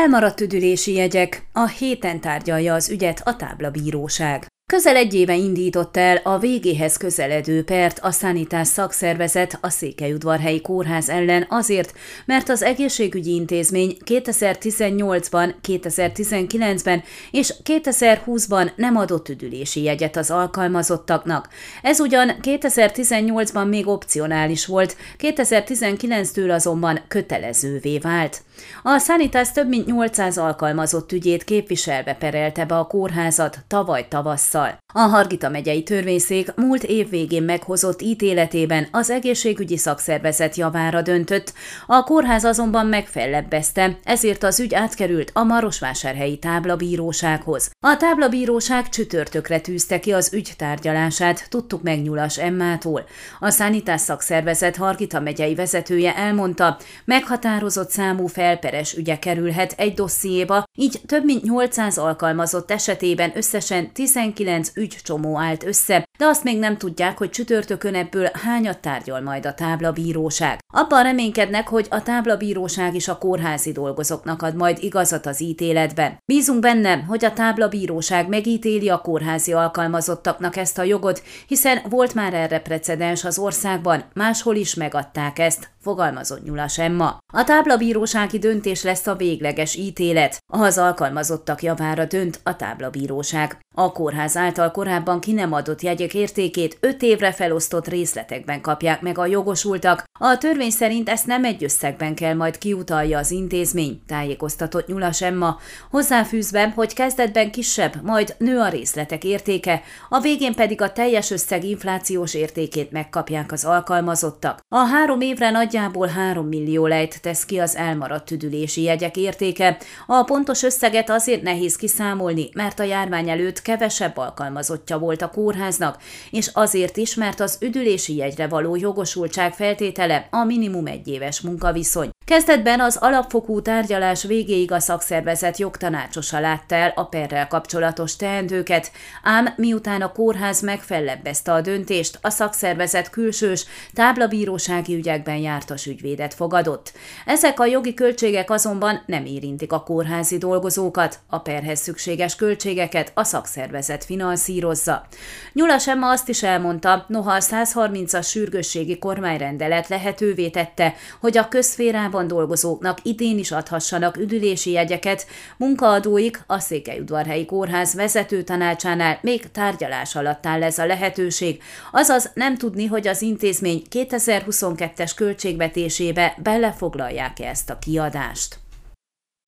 Elmaradt üdülési jegyek. A héten tárgyalja az ügyet a táblabíróság. Közel egy éve indított el a végéhez közeledő pert a Szanitás szakszervezet a Székelyudvarhelyi Kórház ellen azért, mert az egészségügyi intézmény 2018-ban, 2019-ben és 2020-ban nem adott üdülési jegyet az alkalmazottaknak. Ez ugyan 2018-ban még opcionális volt, 2019-től azonban kötelezővé vált. A Szanitás több mint 800 alkalmazott ügyét képviselve perelte be a kórházat tavaly tavasszal tavasszal. A Hargita megyei törvényszék múlt év végén meghozott ítéletében az egészségügyi szakszervezet javára döntött, a kórház azonban megfellebbezte, ezért az ügy átkerült a Marosvásárhelyi táblabírósághoz. A táblabíróság csütörtökre tűzte ki az ügy tárgyalását, tudtuk meg Nyulas Emmától. A szánitás szakszervezet Hargita megyei vezetője elmondta, meghatározott számú felperes ügye kerülhet egy dossziéba, így több mint 800 alkalmazott esetében összesen 19 kilenc ügycsomó állt össze, de azt még nem tudják, hogy csütörtökön ebből hányat tárgyal majd a táblabíróság. Abban reménykednek, hogy a táblabíróság is a kórházi dolgozóknak ad majd igazat az ítéletben. Bízunk benne, hogy a táblabíróság megítéli a kórházi alkalmazottaknak ezt a jogot, hiszen volt már erre precedens az országban, máshol is megadták ezt, fogalmazott Nyulas Emma. A táblabírósági döntés lesz a végleges ítélet. Az alkalmazottak javára dönt a táblabíróság. A kórház által korábban ki nem adott jegyek értékét öt évre felosztott részletekben kapják meg a jogosultak. A törvény szerint ezt nem egy összegben kell majd kiutalja az intézmény, tájékoztatott Nyulas Emma, hozzáfűzve, hogy kezdetben kisebb, majd nő a részletek értéke, a végén pedig a teljes összeg inflációs értékét megkapják az alkalmazottak. A három évre nagyjából 3 millió lejt tesz ki az elmaradt tüdülési jegyek értéke. A pontos összeget azért nehéz kiszámolni, mert a járvány előtt kevesebb alkalmazottja volt a kórháznak, és azért is, mert az üdülési jegyre való jogosultság feltétele a minimum egy éves munkaviszony. Kezdetben az alapfokú tárgyalás végéig a szakszervezet jogtanácsosa látta el a perrel kapcsolatos teendőket, ám miután a kórház megfellebbezte a döntést, a szakszervezet külsős táblabírósági ügyekben jártas ügyvédet fogadott. Ezek a jogi költségek azonban nem érintik a kórházi dolgozókat, a perhez szükséges költségeket a szakszervezet finanszírozza. Nyulas Emma azt is elmondta, noha a 130-as sürgősségi kormányrendelet lehetővé tette, hogy a közférában dolgozóknak idén is adhassanak üdülési jegyeket, munkaadóik a Székelyudvarhelyi Kórház vezető tanácsánál még tárgyalás alatt áll ez a lehetőség, azaz nem tudni, hogy az intézmény 2022-es költségvetésébe belefoglalják-e ezt a kiadást.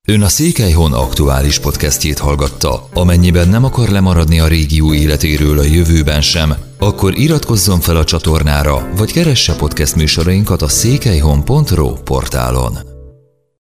Ön a Székelyhon aktuális podcastjét hallgatta. Amennyiben nem akar lemaradni a régió életéről a jövőben sem, akkor iratkozzon fel a csatornára, vagy keresse podcast műsorainkat a székelyhon.pro portálon.